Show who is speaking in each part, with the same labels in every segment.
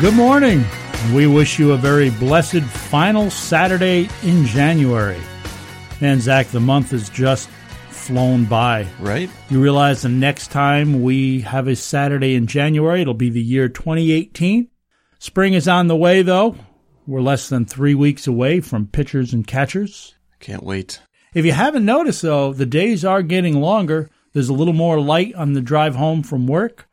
Speaker 1: Good morning. We wish you a very blessed final Saturday in January. And Zach, the month has just flown by.
Speaker 2: Right?
Speaker 1: You realize the next time we have a Saturday in January, it'll be the year 2018. Spring is on the way, though. We're less than three weeks away from pitchers and catchers.
Speaker 2: Can't wait.
Speaker 1: If you haven't noticed, though, the days are getting longer. There's a little more light on the drive home from work.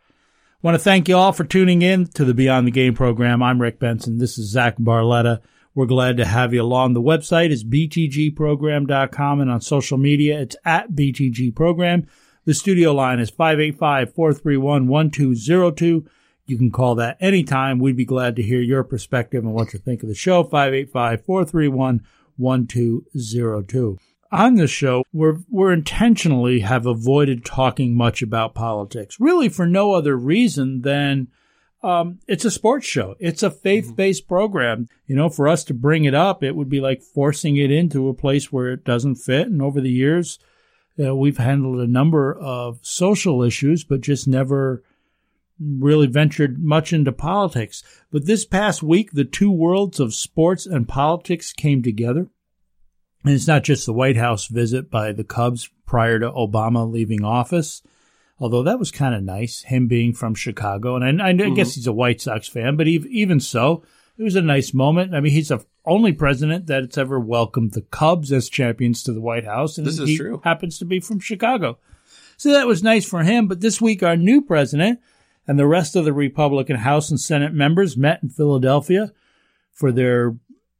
Speaker 1: Want to thank you all for tuning in to the Beyond the Game program. I'm Rick Benson. This is Zach Barletta. We're glad to have you along. The website is btgprogram.com and on social media, it's at btgprogram. The studio line is 585-431-1202. You can call that anytime. We'd be glad to hear your perspective and what you think of the show. 585-431-1202 on this show, we're, we're intentionally have avoided talking much about politics, really for no other reason than um, it's a sports show. It's a faith based program. You know, for us to bring it up, it would be like forcing it into a place where it doesn't fit. And over the years, uh, we've handled a number of social issues, but just never really ventured much into politics. But this past week, the two worlds of sports and politics came together. And it's not just the White House visit by the Cubs prior to Obama leaving office, although that was kind of nice, him being from Chicago. And I, I mm-hmm. guess he's a White Sox fan, but even so, it was a nice moment. I mean, he's the only president that's ever welcomed the Cubs as champions to the White House. And
Speaker 2: this is
Speaker 1: he
Speaker 2: true.
Speaker 1: happens to be from Chicago. So that was nice for him. But this week, our new president and the rest of the Republican House and Senate members met in Philadelphia for their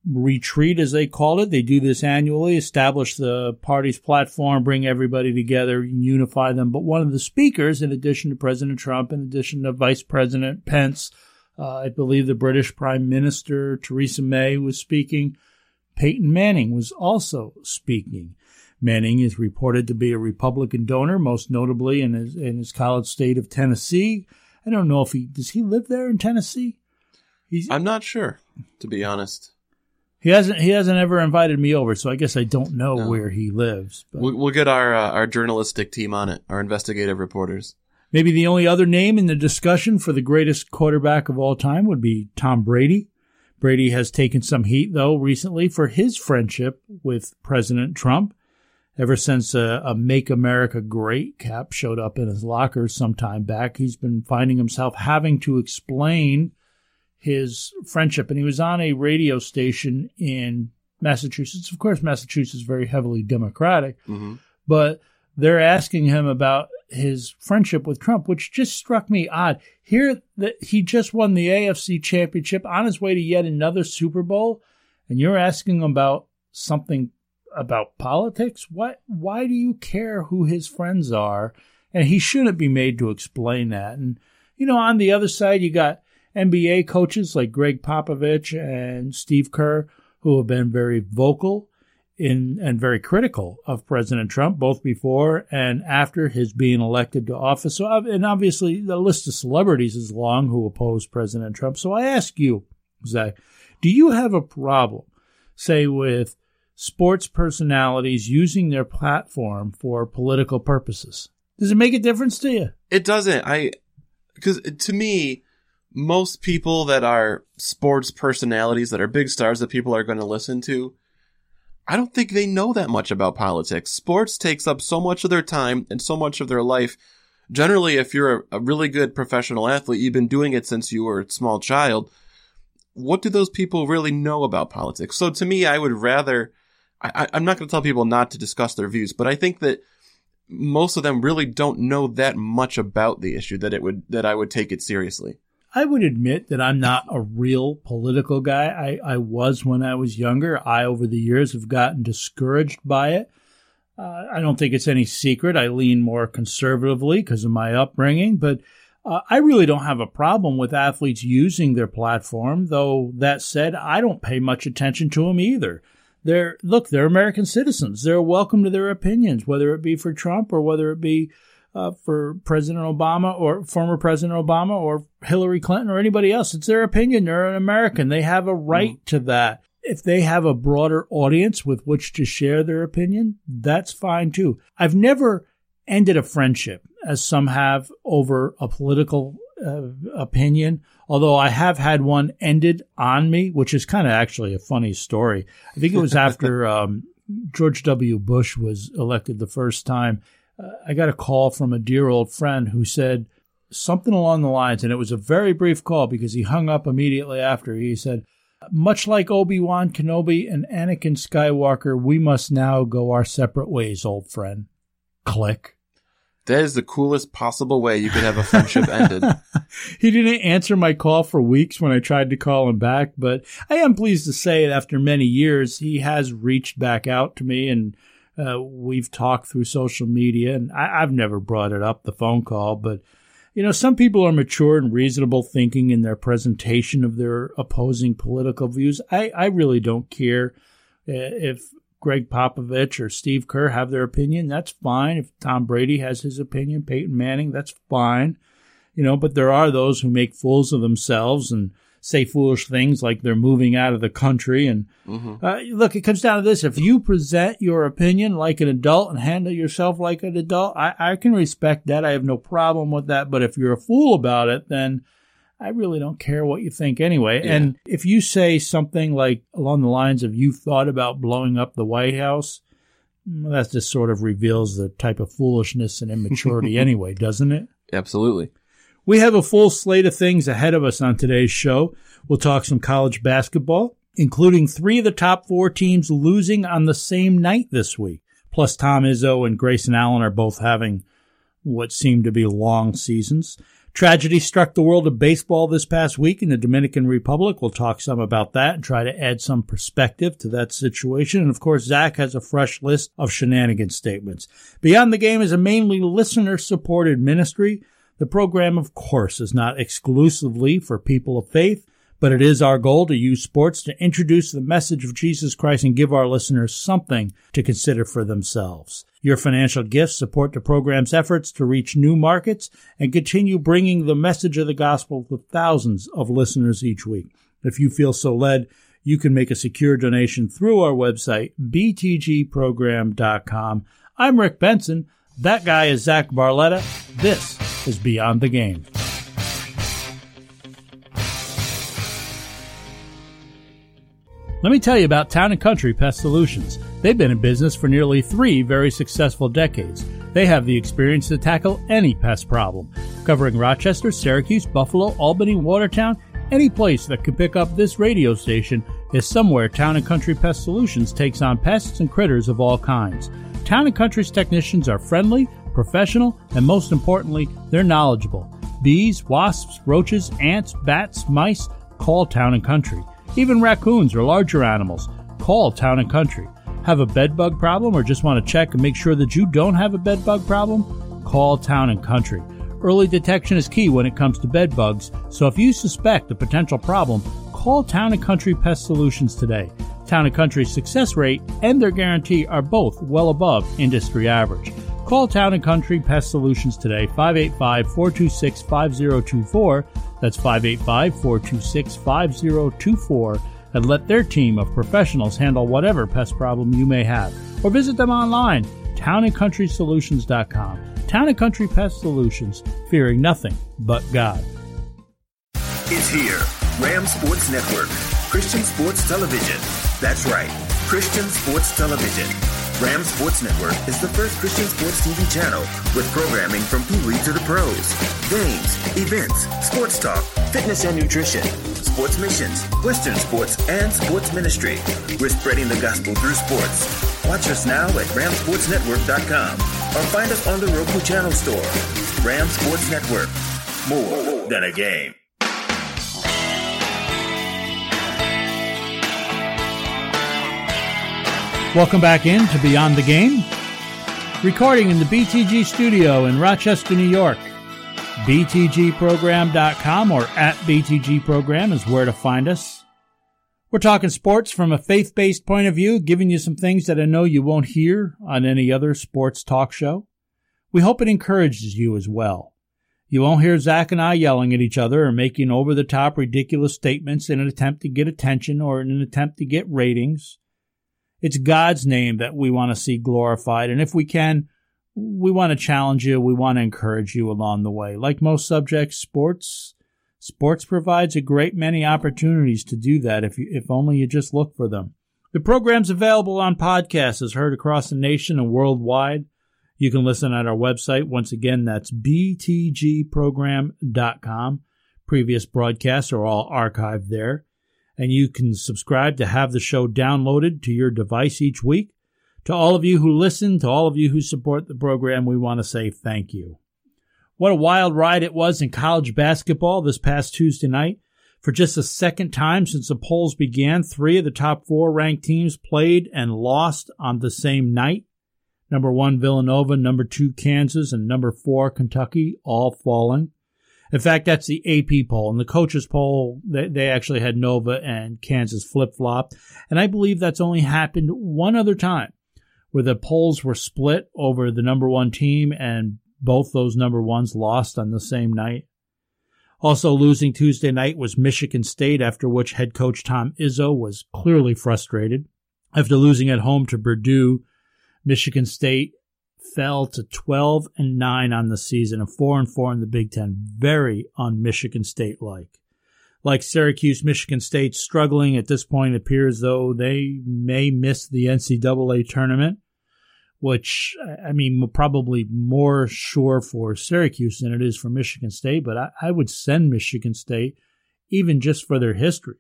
Speaker 1: retreat, as they called it. They do this annually, establish the party's platform, bring everybody together, unify them. But one of the speakers, in addition to President Trump, in addition to Vice President Pence, uh, I believe the British Prime Minister Theresa May was speaking. Peyton Manning was also speaking. Manning is reported to be a Republican donor, most notably in his, in his college state of Tennessee. I don't know if he does he live there in Tennessee.
Speaker 2: He's, I'm not sure, to be honest.
Speaker 1: He hasn't. He hasn't ever invited me over, so I guess I don't know no. where he lives.
Speaker 2: But. We'll, we'll get our uh, our journalistic team on it. Our investigative reporters.
Speaker 1: Maybe the only other name in the discussion for the greatest quarterback of all time would be Tom Brady. Brady has taken some heat though recently for his friendship with President Trump. Ever since a, a "Make America Great" cap showed up in his locker some time back, he's been finding himself having to explain his friendship. And he was on a radio station in Massachusetts. Of course, Massachusetts is very heavily Democratic,
Speaker 2: mm-hmm.
Speaker 1: but they're asking him about his friendship with Trump, which just struck me odd. Here that he just won the AFC championship on his way to yet another Super Bowl, and you're asking him about something about politics? What why do you care who his friends are? And he shouldn't be made to explain that. And you know, on the other side you got NBA coaches like Gregg Popovich and Steve Kerr, who have been very vocal in and very critical of President Trump, both before and after his being elected to office. So, and obviously, the list of celebrities is long who oppose President Trump. So, I ask you, Zach, do you have a problem, say, with sports personalities using their platform for political purposes? Does it make a difference to you?
Speaker 2: It doesn't. I because to me, most people that are sports personalities that are big stars that people are going to listen to, I don't think they know that much about politics. Sports takes up so much of their time and so much of their life. Generally, if you're a, really good professional athlete, you've been doing it since you were a small child. What do those people really know about politics? So to me, I would rather, I, I'm not going to tell people not to discuss their views, but I think that most of them really don't know that much about the issue that it would, that I would take it seriously.
Speaker 1: I would admit that I'm not a real political guy. I, I was when I was younger. I, over the years, have gotten discouraged by it. Uh, I don't think it's any secret. I lean more conservatively because of my upbringing, but uh, I really don't have a problem with athletes using their platform, though that said, I don't pay much attention to them either. They're, look, they're American citizens. They're welcome to their opinions, whether it be for Trump or whether it be uh, for President Obama or former President Obama or Hillary Clinton or anybody else. It's their opinion. They're an American. They have a right mm. to that if they have a broader audience with which to share their opinion, that's fine too. I've never ended a friendship, as some have, over a political uh, opinion, although I have had one ended on me, which is kind of actually a funny story. I think it was after um, George W. Bush was elected the first time. Uh, I got a call from a dear old friend who said something along the lines, and it was a very brief call because he hung up immediately after. He said, much like Obi Wan Kenobi and Anakin Skywalker, we must now go our separate ways, old friend. Click.
Speaker 2: That is the coolest possible way you could have a friendship ended.
Speaker 1: he didn't answer my call for weeks when I tried to call him back, but I am pleased to say that after many years, he has reached back out to me and uh, we've talked through social media. And I, I've never brought it up, the phone call, but you know, some people are mature and reasonable thinking in their presentation of their opposing political views. I, I really don't care if Gregg Popovich or Steve Kerr have their opinion. That's fine. If Tom Brady has his opinion, Peyton Manning, that's fine. You know, but there are those who make fools of themselves and say foolish things like they're moving out of the country. And mm-hmm. uh, look, it comes down to this: if you present your opinion like an adult and handle yourself like an adult, I, I can respect that. I have no problem with that. But if you're a fool about it, then I really don't care what you think anyway. Yeah. And if you say something like along the lines of you thought about blowing up the White House, well, that just sort of reveals the type of foolishness and immaturity anyway, doesn't it?
Speaker 2: Absolutely.
Speaker 1: We have a full slate of things ahead of us on today's show. We'll talk some college basketball, including three of the top four teams losing on the same night this week. Plus, Tom Izzo and Grayson Allen are both having what seem to be long seasons. Tragedy struck the world of baseball this past week in the Dominican Republic. We'll talk some about that and try to add some perspective to that situation. And of course, Zach has a fresh list of shenanigan statements. Beyond the Game is a mainly listener supported ministry. The program, of course, is not exclusively for people of faith, but it is our goal to use sports to introduce the message of Jesus Christ and give our listeners something to consider for themselves. Your financial gifts support the program's efforts to reach new markets and continue bringing the message of the gospel to thousands of listeners each week. If you feel so led, you can make a secure donation through our website, btgprogram.com. I'm Rick Benson. That guy is Zach Barletta. This is Beyond the Game. Let me tell you about Town and Country Pest Solutions. They've been in business for nearly three very successful decades. They have the experience to tackle any pest problem, covering Rochester, Syracuse, Buffalo, Albany, Watertown. Any place that could pick up this radio station is somewhere Town and Country Pest Solutions takes on pests and critters of all kinds. Town and Country's technicians are friendly, professional, and most importantly, they're knowledgeable. Bees, wasps, roaches, ants, bats, mice, call Town and Country. Even raccoons or larger animals, call Town and Country. Have a bed bug problem or just want to check and make sure that you don't have a bed bug problem? Call Town and Country. Early detection is key when it comes to bed bugs, so if you suspect a potential problem, call Town and Country Pest Solutions today. Town and Country's success rate and their guarantee are both well above industry average. Call Town and Country Pest Solutions today, 585 426 5024. That's 585 426 5024. And let their team of professionals handle whatever pest problem you may have. Or visit them online, townandcountrysolutions.com. Town and Country Pest Solutions, fearing nothing but God.
Speaker 3: It's here. Ram Sports Network, Christian Sports Television. That's right, Christian Sports Television Ram Sports Network is the first Christian sports TV channel with programming from Pee Wee to the pros. Games, events, sports talk, fitness and nutrition, sports missions, Western sports, and sports ministry. We're spreading the gospel through sports. Watch us now at ramsportsnetwork.com or find us on the Roku channel store. Ram Sports Network. More than a game.
Speaker 1: Welcome back in to Beyond the Game. Recording in the BTG studio in Rochester, New York. BTGprogram.com or at BTGprogram is where to find us. We're talking sports from a faith based point of view, giving you some things that I know you won't hear on any other sports talk show. We hope it encourages you as well. You won't hear Zach and I yelling at each other or making over the top ridiculous statements in an attempt to get attention or in an attempt to get ratings. It's God's name that we want to see glorified. And if we can, we want to challenge you. We want to encourage you along the way. Like most subjects, sports, sports provides a great many opportunities to do that if you, if only you just look for them. The program's available on podcasts as heard across the nation and worldwide. You can listen at our website. Once again, that's btgprogram.com. Previous broadcasts are all archived there. And you can subscribe to have the show downloaded to your device each week. To all of you who listen, to all of you who support the program, we want to say thank you. What a wild ride it was in college basketball this past Tuesday night. For just the second time since the polls began, three of the top four ranked teams played and lost on the same night. Number one, Villanova, number two, Kansas, and number four, Kentucky, all falling. In fact, that's the AP poll. And the coaches poll, they, they actually had Nova and Kansas flip flop. And I believe that's only happened one other time where the polls were split over the number one team and both those number ones lost on the same night. Also losing Tuesday night was Michigan State, after which head coach Tom Izzo was clearly frustrated. After losing at home to Purdue, Michigan State fell to 12 and 9 on the season and 4 and 4 in the Big 10. Very un Michigan State like. Like Syracuse, Michigan State struggling at this point appears though they may miss the NCAA tournament, which I mean probably more sure for Syracuse than it is for Michigan State, but I, I would send Michigan State even just for their history.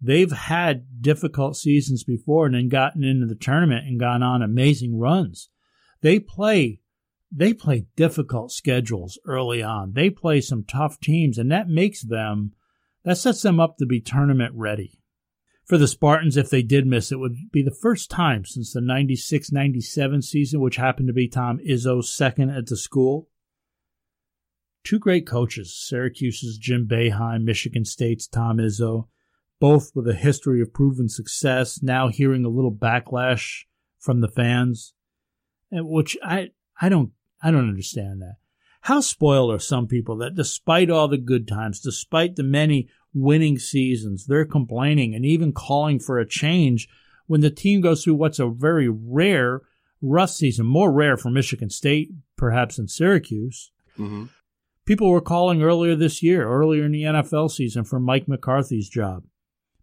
Speaker 1: They've had difficult seasons before and then gotten into the tournament and gone on amazing runs. They play they play difficult schedules early on. They play some tough teams and that makes them that sets them up to be tournament ready. For the Spartans, if they did miss it, would be the first time since the 96 97 season, which happened to be Tom Izzo's second at the school. Two great coaches, Syracuse's Jim Boeheim, Michigan State's Tom Izzo, both with a history of proven success, now hearing a little backlash from the fans, which I, I don't, I don't understand that. How spoiled are some people that despite all the good times, despite the many winning seasons, they're complaining and even calling for a change when the team goes through what's a very rare rough season, more rare for Michigan State, perhaps than Syracuse. Mm-hmm. People were calling earlier this year, earlier in the NFL season, for Mike McCarthy's job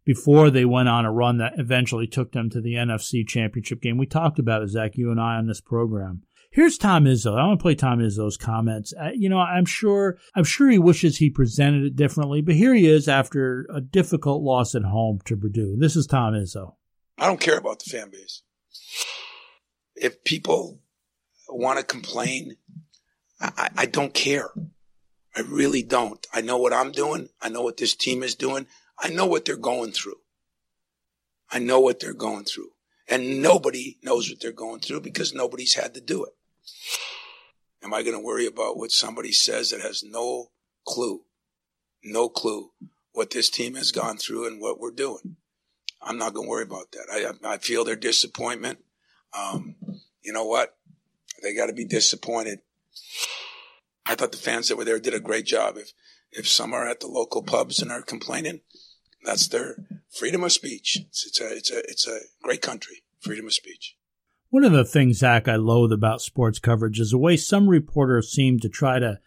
Speaker 1: before they went on a run that eventually took them to the NFC championship game. We talked about it, Zach, you and I on this program. Here's Tom Izzo. I want to play Tom Izzo's comments. Uh, you know, I'm sure, I'm sure he wishes he presented it differently, but here he is after a difficult loss at home to Purdue. This is Tom Izzo.
Speaker 4: I don't care about the fan base. If people want to complain, I, I don't care. I really don't. I know what I'm doing. I know what this team is doing. I know what they're going through. I know what they're going through. And nobody knows what they're going through because nobody's had to do it. Am I going to worry about what somebody says that has no clue, no clue what this team has gone through and what we're doing? I'm not going to worry about that. I, I feel their disappointment. Um, you know what? They got to be disappointed. I thought the fans that were there did a great job. If if some are at the local pubs and are complaining, that's their freedom of speech. It's, it's, a it's a it's a great country, freedom of speech.
Speaker 1: One of the things, Zach, I loathe about sports coverage is the way some reporters seem to try to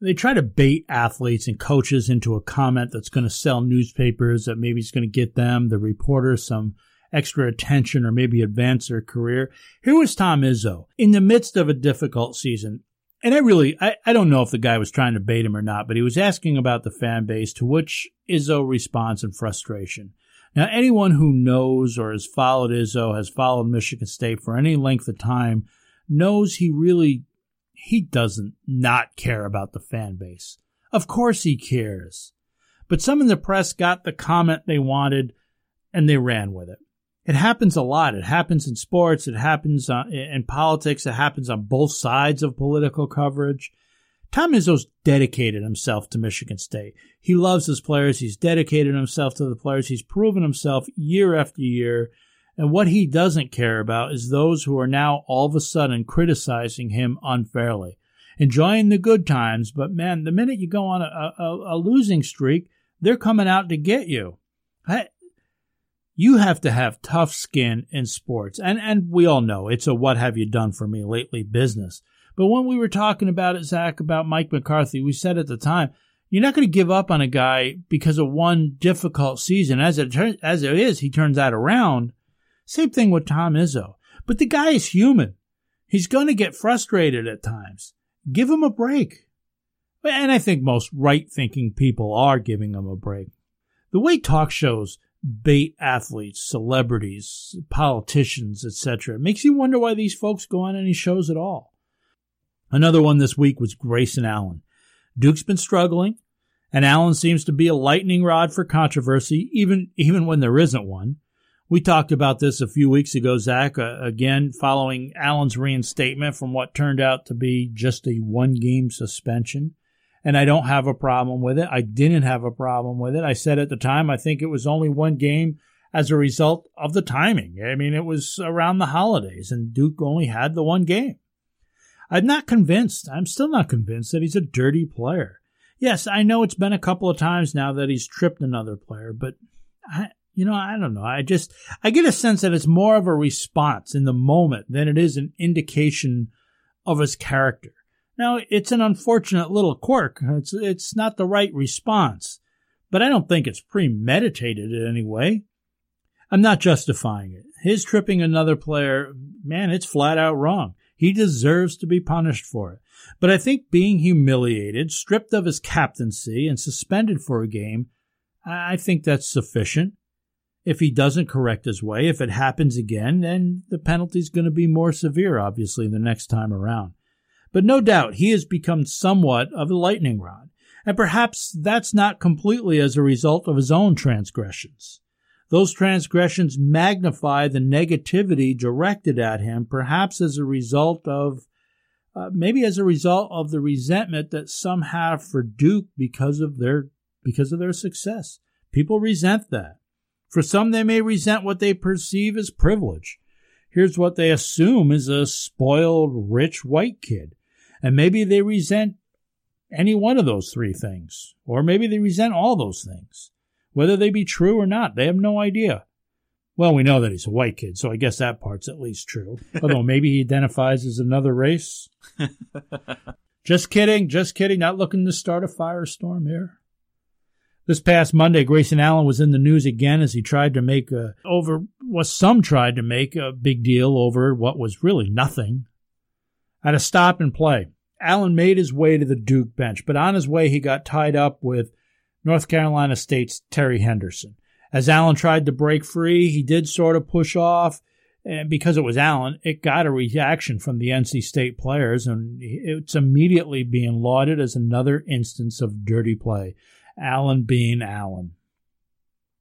Speaker 1: they try to bait athletes and coaches into a comment that's going to sell newspapers that maybe is going to get them, the reporter, some extra attention or maybe advance their career. Here was Tom Izzo in the midst of a difficult season. And I really, I, I don't know if the guy was trying to bait him or not, but he was asking about the fan base, to which Izzo responds in frustration. Now, anyone who knows or has followed Izzo, has followed Michigan State for any length of time, knows he really, he doesn't not care about the fan base. Of course he cares. But some in the press got the comment they wanted and they ran with it. It happens a lot. It happens in sports. It happens uh, in politics. It happens on both sides of political coverage. Tom Izzo's dedicated himself to Michigan State. He loves his players. He's dedicated himself to the players. He's proven himself year after year. And what he doesn't care about is those who are now all of a sudden criticizing him unfairly, enjoying the good times. But man, the minute you go on a, a, a losing streak, they're coming out to get you. You have to have tough skin in sports. And, and we all know it's a what have you done for me lately business. But when we were talking about it, Zach, about Mike McCarthy, we said at the time, you're not going to give up on a guy because of one difficult season. As it, as it is, he turns that around. Same thing with Tom Izzo. But the guy is human. He's going to get frustrated at times. Give him a break. And I think most right thinking people are giving him a break. The way talk shows bait athletes, celebrities, politicians, etc., It makes you wonder why these folks go on any shows at all. Another one this week was Grayson Allen. Duke's been struggling, and Allen seems to be a lightning rod for controversy, even even when there isn't one. We talked about this a few weeks ago, Zach. Uh, again, following Allen's reinstatement from what turned out to be just a one-game suspension, and I don't have a problem with it. I didn't have a problem with it. I said at the time I think it was only one game as a result of the timing. I mean, it was around the holidays, and Duke only had the one game. I'm not convinced. I'm still not convinced that he's a dirty player. Yes, I know it's been a couple of times now that he's tripped another player, but I, you know, I don't know. I just, I get a sense that it's more of a response in the moment than it is an indication of his character. Now, it's an unfortunate little quirk. It's, it's not the right response, but I don't think it's premeditated in any way. I'm not justifying it. His tripping another player, man, it's flat out wrong. He deserves to be punished for it. But I think being humiliated, stripped of his captaincy, and suspended for a game, I think that's sufficient. If he doesn't correct his way, if it happens again, then the penalty's going to be more severe, obviously, the next time around. But no doubt he has become somewhat of a lightning rod, and perhaps that's not completely as a result of his own transgressions. Those transgressions magnify the negativity directed at him, perhaps as a result of, uh, maybe as a result of the resentment that some have for Duke because of their because of their success. People resent that. For some, they may resent what they perceive as privilege. Here's what they assume is a spoiled, rich white kid. And maybe they resent any one of those three things. Or maybe they resent all those things. Whether they be true or not, they have no idea. Well, we know that he's a white kid, so I guess that part's at least true. Although maybe he identifies as another race. just kidding, just kidding. Not looking to start a firestorm here. This past Monday, Grayson Allen was in the news again as he tried to make a, over what some tried to make a big deal over what was really nothing. At a stop and play, Allen made his way to the Duke bench, but on his way he got tied up with North Carolina State's Terry Henderson. As Allen tried to break free, he did sort of push off. And because it was Allen, it got a reaction from the NC State players, and it's immediately being lauded as another instance of dirty play. Allen being Allen.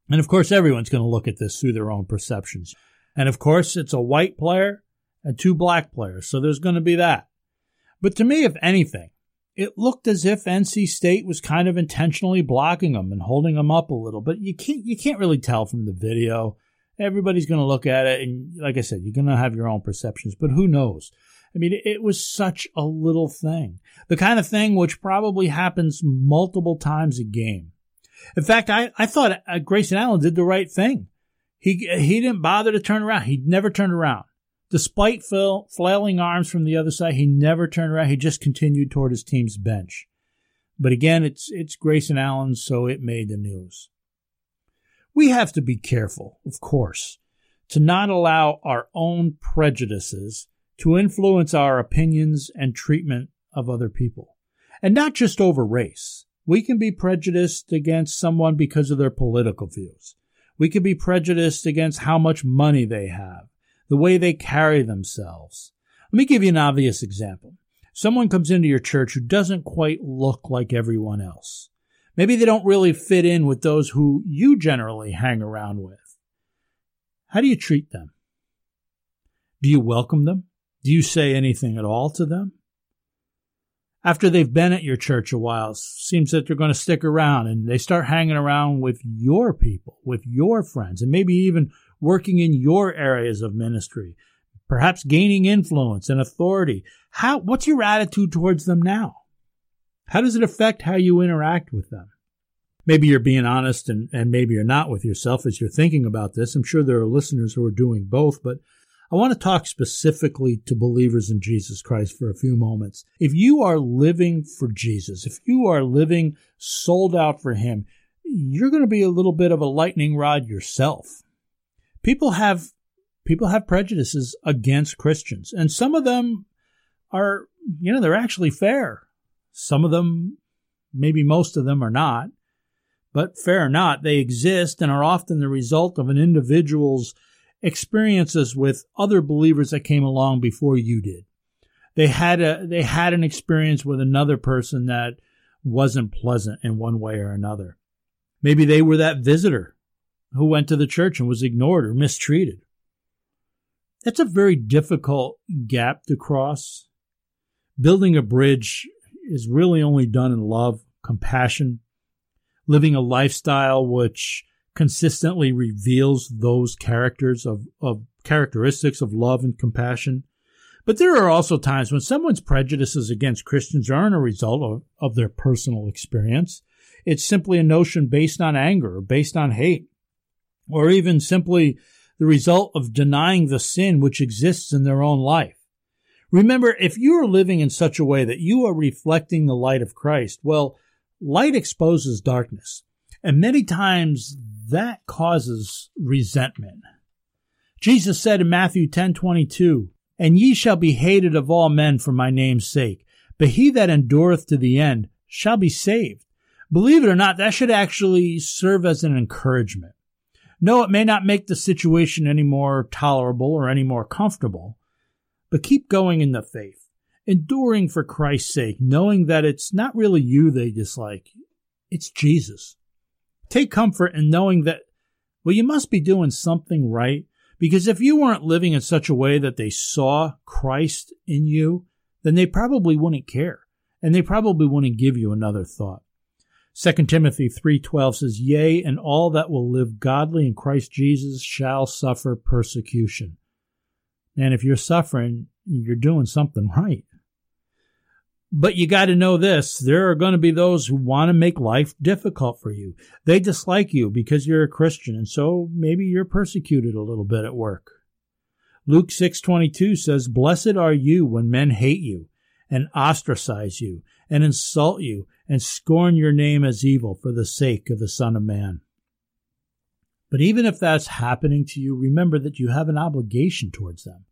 Speaker 1: And of course, everyone's going to look at this through their own perceptions. And of course, it's a white player and two black players, so there's going to be that. But to me, if anything, it looked as if NC State was kind of intentionally blocking them and holding them up a little, but you can't you can't really tell from the video. Everybody's going to look at it, and like I said, you're going to have your own perceptions, but who knows? I mean, it was such a little thing, the kind of thing which probably happens multiple times a game. In fact, I, I thought uh, Grayson Allen did the right thing. He he didn't bother to turn around. He never turned around. Despite flailing arms from the other side, he never turned around. He just continued toward his team's bench. But again, it's it's Grayson Allen, so it made the news. We have to be careful, of course, to not allow our own prejudices to influence our opinions and treatment of other people. And not just over race. We can be prejudiced against someone because of their political views. We can be prejudiced against how much money they have the way they carry themselves. Let me give you an obvious example. Someone comes into your church who doesn't quite look like everyone else. Maybe they don't really fit in with those who you generally hang around with. How do you treat them? Do you welcome them? Do you say anything at all to them? After they've been at your church a while, seems that they're going to stick around and they start hanging around with your people, with your friends, and maybe even working in your areas of ministry, perhaps gaining influence and authority. How, what's your attitude towards them now? How does it affect how you interact with them? Maybe you're being honest and, and maybe you're not with yourself as you're thinking about this. I'm sure there are listeners who are doing both, but I want to talk specifically to believers in Jesus Christ for a few moments. If you are living for Jesus, if you are living sold out for Him, you're going to be a little bit of a lightning rod yourself. People have people have prejudices against Christians, and some of them are, you know, they're actually fair. Some of them, maybe most of them are not, but fair or not, they exist and are often the result of an individual's experiences with other believers that came along before you did. They had a they had an experience with another person that wasn't pleasant in one way or another. Maybe they were that visitor who went to the church and was ignored or mistreated. That's a very difficult gap to cross. Building a bridge is really only done in love, compassion, living a lifestyle which consistently reveals those characters of, of characteristics of love and compassion. But there are also times when someone's prejudices against Christians aren't a result of, of their personal experience. It's simply a notion based on anger or based on hate, or even simply the result of denying the sin which exists in their own life. Remember, if you are living in such a way that you are reflecting the light of Christ, well, light exposes darkness. And many times that causes resentment. Jesus said in Matthew 10:22, "And ye shall be hated of all men for my name's sake, but he that endureth to the end shall be saved." Believe it or not, that should actually serve as an encouragement. No, it may not make the situation any more tolerable or any more comfortable, but keep going in the faith, enduring for Christ's sake, knowing that it's not really you they dislike, it's Jesus. Take comfort in knowing that, well, you must be doing something right. Because if you weren't living in such a way that they saw Christ in you, then they probably wouldn't care. And they probably wouldn't give you another thought. 2 Timothy 3:12 says, "Yea, and all that will live godly in Christ Jesus shall suffer persecution." And if you're suffering, you're doing something right. But you got to know this. There are going to be those who want to make life difficult for you. They dislike you because you're a Christian. And so maybe you're persecuted a little bit at work. Luke 6:22 says, "Blessed are you when men hate you and ostracize you and insult you and scorn your name as evil for the sake of the Son of Man." But even if that's happening to you, remember that you have an obligation towards them.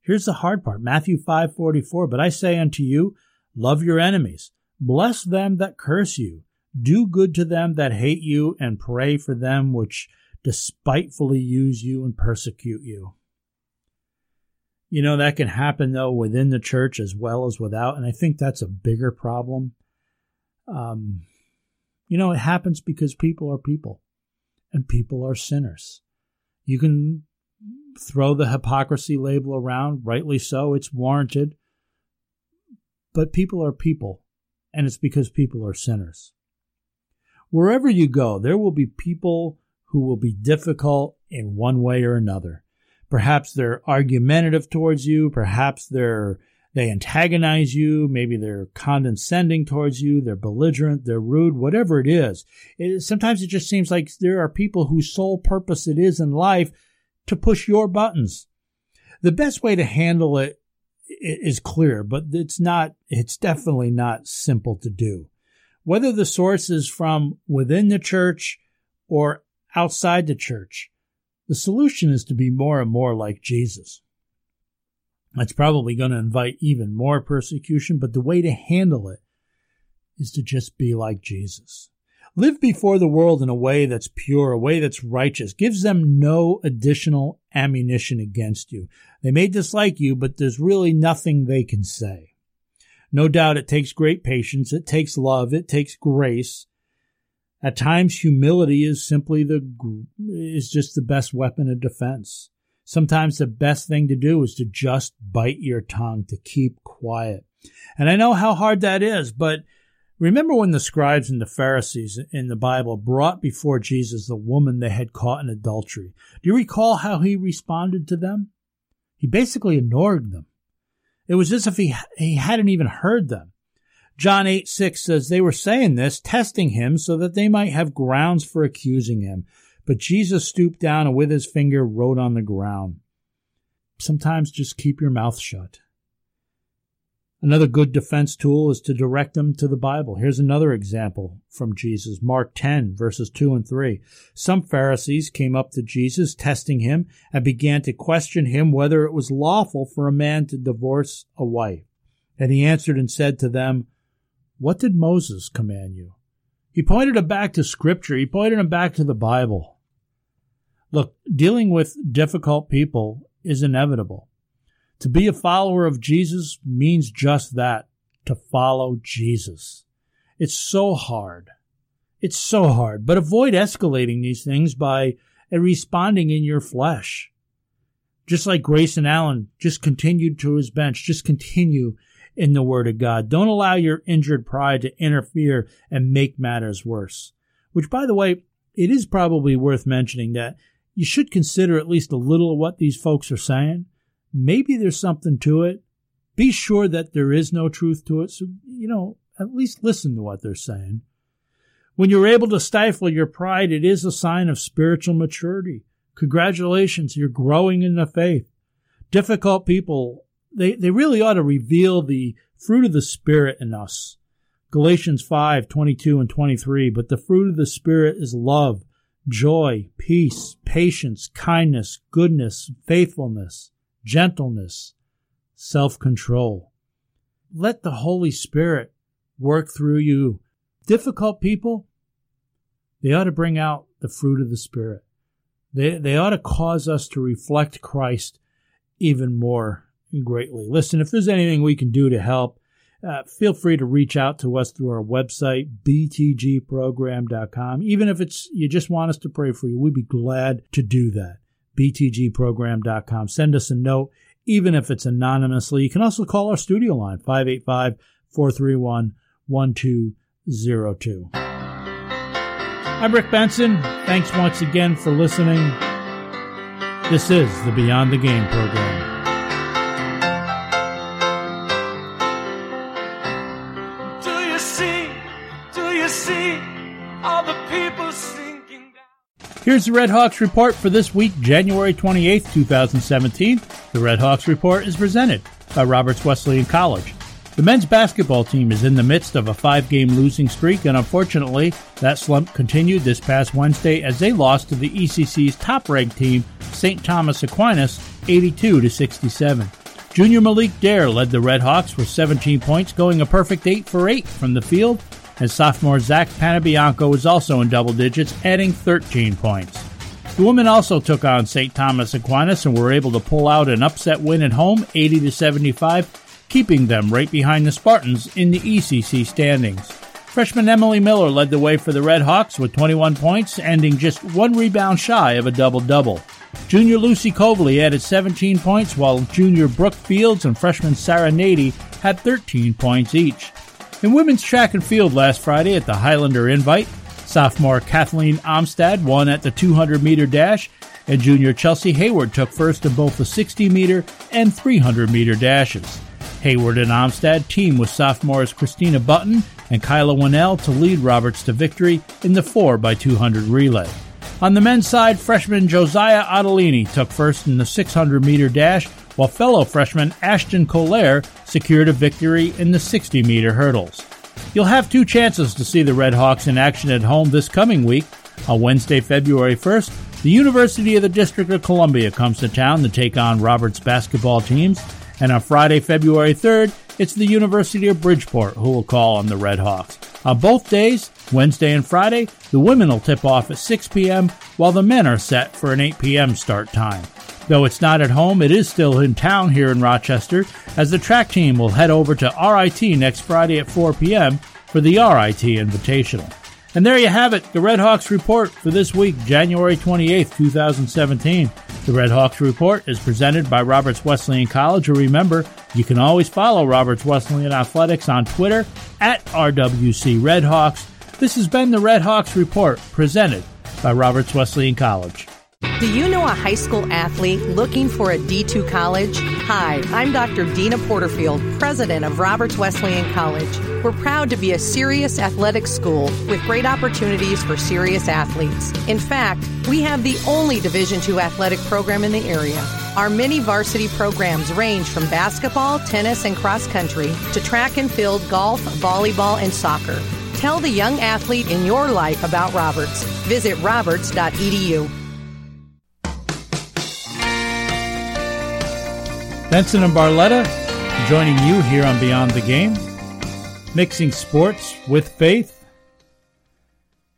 Speaker 1: Here's the hard part. Matthew 5:44, but I say unto you, love your enemies, bless them that curse you, do good to them that hate you, and pray for them which despitefully use you and persecute you. You know, that can happen though within the church as well as without, and I think that's a bigger problem. Um, you know, it happens because people are people and people are sinners. You can throw the hypocrisy label around, rightly so, it's warranted. But people are people, and it's because people are sinners. Wherever you go, there will be people who will be difficult in one way or another. Perhaps they're argumentative towards you, perhaps they're they antagonize you, maybe they're condescending towards you, they're belligerent, they're rude, whatever it is. It, sometimes it just seems like there are people whose sole purpose it is in life to push your buttons. The best way to handle it is clear, but it's not, it's definitely not simple to do. Whether the source is from within the church or outside the church, the solution is to be more and more like Jesus. That's probably going to invite even more persecution, but the way to handle it is to just be like Jesus. Live before the world in a way that's pure, a way that's righteous, gives them no additional ammunition against you. They may dislike you, but there's really nothing they can say. No doubt it takes great patience, it takes love, it takes grace, At times, humility is simply the is just the best weapon of defense. Sometimes the best thing to do is to just bite your tongue, to keep quiet. And I know how hard that is, but remember when the scribes and the Pharisees in the Bible brought before Jesus the woman they had caught in adultery. Do you recall how he responded to them? He basically ignored them. It was as if he, he hadn't even heard them. John 8 6 says they were saying this, testing him so that they might have grounds for accusing him. But Jesus stooped down and with his finger wrote on the ground. Sometimes just keep your mouth shut. Another good defense tool is to direct them to the Bible. Here's another example from Jesus, Mark 10, verses 2 and 3. Some Pharisees came up to Jesus, testing him, and began to question him whether it was lawful for a man to divorce a wife. And he answered and said to them, What did Moses command you? He pointed him back to Scripture, he pointed him back to the Bible. Look, dealing with difficult people is inevitable. To be a follower of Jesus means just that to follow Jesus. It's so hard. It's so hard. But avoid escalating these things by responding in your flesh. Just like Grayson Allen just continued to his bench, just continue in the Word of God. Don't allow your injured pride to interfere and make matters worse. Which, by the way, it is probably worth mentioning that you should consider at least a little of what these folks are saying maybe there's something to it. Be sure that there is no truth to it. So, you know, at least listen to what they're saying. When you're able to stifle your pride, it is a sign of spiritual maturity. Congratulations, you're growing in the faith. Difficult people, they, they really ought to reveal the fruit of the Spirit in us. Galatians 5, 22 and 23. But the fruit of the Spirit is love, joy, peace, patience, kindness, goodness, faithfulness, gentleness, self control. Let the Holy Spirit work through you. Difficult people, they ought to bring out the fruit of the Spirit. They, they ought to cause us to reflect Christ even more greatly. Listen, if there's anything we can do to help, uh, feel free to reach out to us through our website, btgprogram.com. Even if it's you just want us to pray for you, we'd be glad to do that btgprogram.com. Send us a note, even if it's anonymously. You can also call our studio line, 585 431 1202. I'm Rick Benson. Thanks once again for listening. This is the Beyond the Game program. Here's the Red Hawks report for this week, January 28, 2017. The Red Hawks report is presented by Roberts Wesleyan College. The men's basketball team is in the midst of a five game losing streak, and unfortunately, that slump continued this past Wednesday as they lost to the ECC's top ranked team, St. Thomas Aquinas, 82 to 67. Junior Malik Dare led the Red Hawks with 17 points, going a perfect 8 for 8 from the field and sophomore Zach Panabianco was also in double digits, adding 13 points. The women also took on St. Thomas Aquinas and were able to pull out an upset win at home, 80 to 75, keeping them right behind the Spartans in the ECC standings. Freshman Emily Miller led the way for the Red Hawks with 21 points, ending just one rebound shy of a double double. Junior Lucy Cobley added 17 points, while junior Brooke Fields and freshman Sarah Nady had 13 points each. In women's track and field last Friday at the Highlander Invite, sophomore Kathleen Amstad won at the 200 meter dash, and junior Chelsea Hayward took first in both the 60 meter and 300 meter dashes. Hayward and Amstad teamed with sophomores Christina Button and Kyla Winnell to lead Roberts to victory in the 4x200 relay. On the men's side, freshman Josiah Ottolini took first in the 600 meter dash while fellow freshman Ashton Colaire secured a victory in the 60 meter hurdles. You'll have two chances to see the Red Hawks in action at home this coming week. On Wednesday, February 1st, the University of the District of Columbia comes to town to take on Roberts basketball teams, and on Friday, February 3rd, it's the University of Bridgeport who will call on the Red Hawks. On both days, Wednesday and Friday, the women will tip off at 6 p.m., while the men are set for an 8 p.m. start time. Though it's not at home, it is still in town here in Rochester, as the track team will head over to RIT next Friday at 4 p.m. for the RIT Invitational. And there you have it, the Red Hawks report for this week, January 28th, 2017. The Red Hawks report is presented by Roberts Wesleyan College. Or remember, you can always follow Roberts Wesleyan Athletics on Twitter at RWC Redhawks. This has been the Red Hawks report presented by Roberts Wesleyan College.
Speaker 5: Do you know a high school athlete looking for a D2 college? Hi, I'm Dr. Deana Porterfield, president of Roberts Wesleyan College. We're proud to be a serious athletic school with great opportunities for serious athletes. In fact, we have the only Division II athletic program in the area. Our many varsity programs range from basketball, tennis, and cross country to track and field, golf, volleyball, and soccer. Tell the young athlete in your life about Roberts. Visit roberts.edu.
Speaker 1: Benson and Barletta joining you here on Beyond the Game, mixing sports with faith.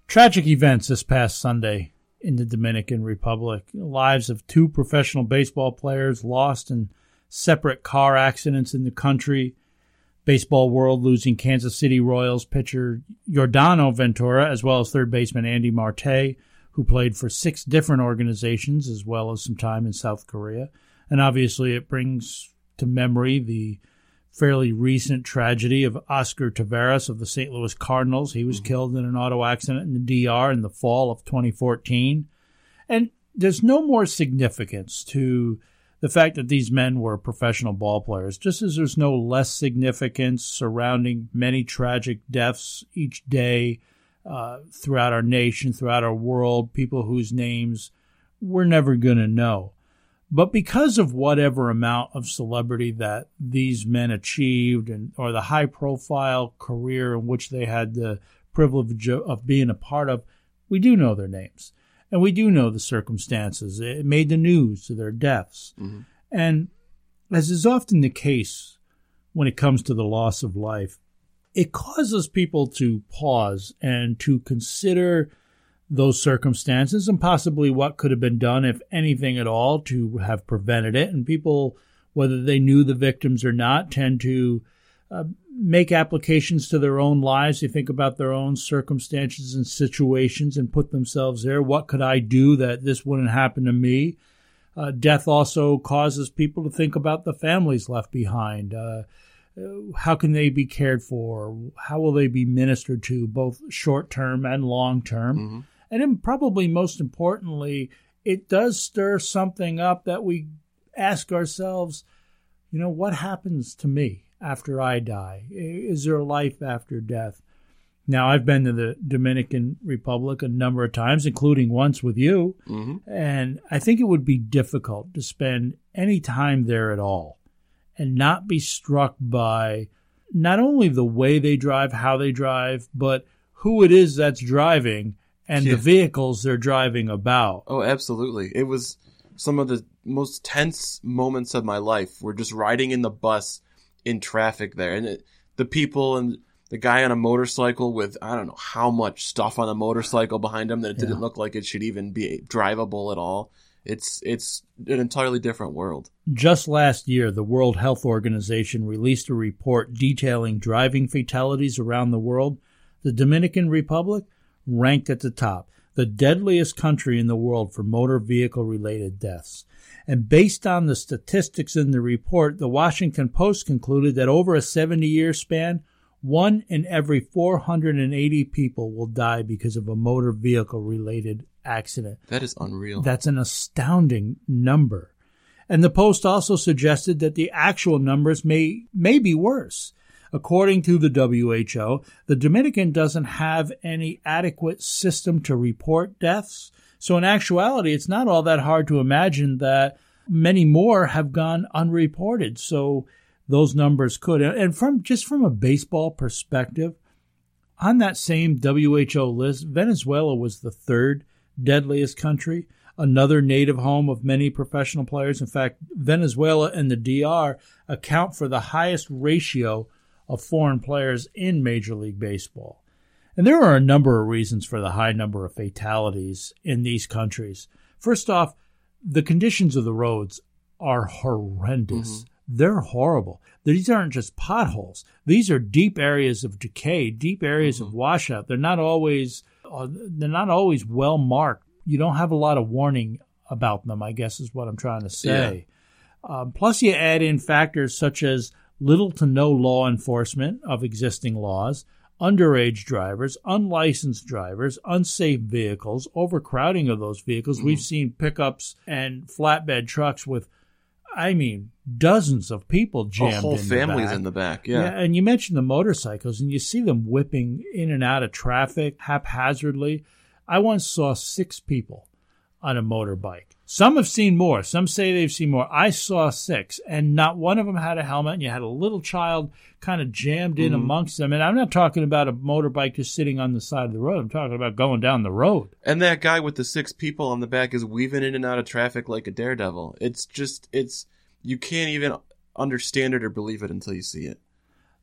Speaker 1: Tragic events this past Sunday in the Dominican Republic. Lives of two professional baseball players lost in separate car accidents in the country. Baseball world losing Kansas City Royals pitcher Yordano Ventura, as well as third baseman Andy Marte, who played for six different organizations, as well as some time in South Korea. And obviously, it brings to memory the fairly recent tragedy of Oscar Taveras of the St. Louis Cardinals. He was mm-hmm. killed in an auto accident in the DR in the fall of 2014. And there's no more significance to the fact that these men were professional ball players, just as there's no less significance surrounding many tragic deaths each day uh, throughout our nation, throughout our world, people whose names we're never going to know. But because of whatever amount of celebrity that these men achieved and or the high profile career in which they had the privilege of being a part of, we do know their names. And we do know the circumstances. It made the news to their deaths. Mm-hmm. And as is often the case when it comes to the loss of life, it causes people to pause and to consider those circumstances and possibly what could have been done, if anything at all, to have prevented it. And people, whether they knew the victims or not, tend to uh, make applications to their own lives. They think about their own circumstances and situations and put themselves there. What could I do that this wouldn't happen to me? Uh, death also causes people to think about the families left behind. Uh, how can they be cared for? How will they be ministered to, both short term and long term? Mm-hmm. And then, probably most importantly, it does stir something up that we ask ourselves, you know, what happens to me after I die? Is there a life after death? Now, I've been to the Dominican Republic a number of times, including once with you, mm-hmm. and I think it would be difficult to spend any time there at all and not be struck by not only the way they drive, how they drive, but who it is that's driving and yeah. the vehicles they're driving about.
Speaker 2: Oh, absolutely. It was some of the most tense moments of my life. We're just riding in the bus in traffic there, and it, the people and the guy on a motorcycle with I don't know how much stuff on a motorcycle behind him that it didn't look like it should even be drivable at all. It's it's an entirely different world.
Speaker 1: Just last year, the World Health Organization released a report detailing driving fatalities around the world. The Dominican Republic ranked at the top, the deadliest country in the world for motor vehicle related deaths. And based on the statistics in the report, the Washington Post concluded that over a 70 year span, one in every 480 people will die because of a motor vehicle related accident.
Speaker 2: That is unreal.
Speaker 1: That's an astounding number. And the Post also suggested that the actual numbers may, may be worse. According to the WHO, the Dominican doesn't have any adequate system to report deaths. So, in actuality, it's not all that hard to imagine that many more have gone unreported. So, those numbers could. And from just from a baseball perspective, on that same WHO list, Venezuela was the third deadliest country, another native home of many professional players. In fact, Venezuela and the DR account for the highest ratio of foreign players in Major League Baseball. And there are a number of reasons for the high number of fatalities in these countries. First off, the conditions of the roads are horrendous. Mm-hmm. they're horrible. These aren't just potholes. These are deep areas of decay, deep areas mm-hmm. of washout. They're not always uh, they're not always well marked. You don't have a lot of warning about them. I guess is what I'm trying to say. Yeah. Um, plus, you add in factors such as little to no law enforcement of existing laws, underage drivers, unlicensed drivers, unsafe vehicles, overcrowding of those vehicles. Mm-hmm. We've seen pickups and flatbed trucks with I mean, dozens of people jammed. A
Speaker 2: whole
Speaker 1: in
Speaker 2: families
Speaker 1: the
Speaker 2: in the back. Yeah. yeah.
Speaker 1: And you mentioned the motorcycles, and you see them whipping in and out of traffic haphazardly. I once saw six people on a motorbike. Some have seen more. Some say they've seen more. I saw six, and not one of them had a helmet. And you had a little child kind of jammed in mm-hmm. amongst them. And I'm not talking about a motorbike just sitting on the side of the road. I'm talking about going down the road.
Speaker 2: And that guy with the six people on the back is weaving in and out of traffic like a daredevil. It's just, it's, you can't even understand it or believe it until you see it.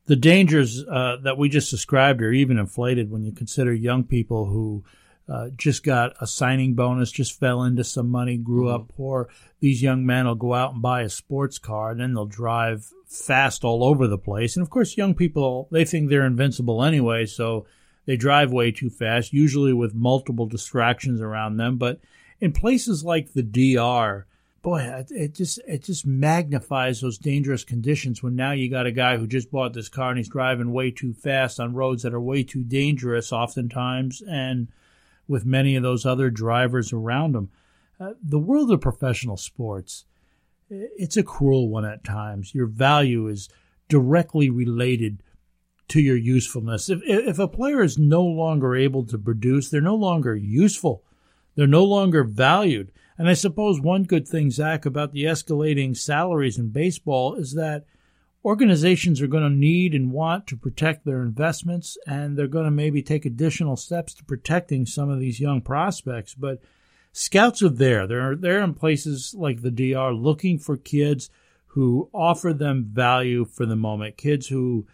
Speaker 1: The dangers uh, that we just described are even inflated when you consider young people who uh, just got a signing bonus, just fell into some money, grew mm-hmm. up poor. These young men will go out and buy a sports car, and then they'll drive fast all over the place. And of course, young people they think they're invincible anyway, so they drive way too fast, usually with multiple distractions around them. But in places like the DR, boy, it just it just magnifies those dangerous conditions when now you got a guy who just bought this car and he's driving way too fast on roads that are way too dangerous oftentimes and with many of those other drivers around him. Uh, the world of professional sports, it's a cruel one at times. Your value is directly related to your usefulness. If, if a player is no longer able to produce, they're no longer useful. They're no longer valued. And I suppose one good thing, Zach, about the escalating salaries in baseball is that organizations are going to need and want to protect their investments, and they're going to maybe take additional steps to protecting some of these young prospects. But scouts are there. They're they're in places like the DR looking for kids who offer them value for the moment. Kids who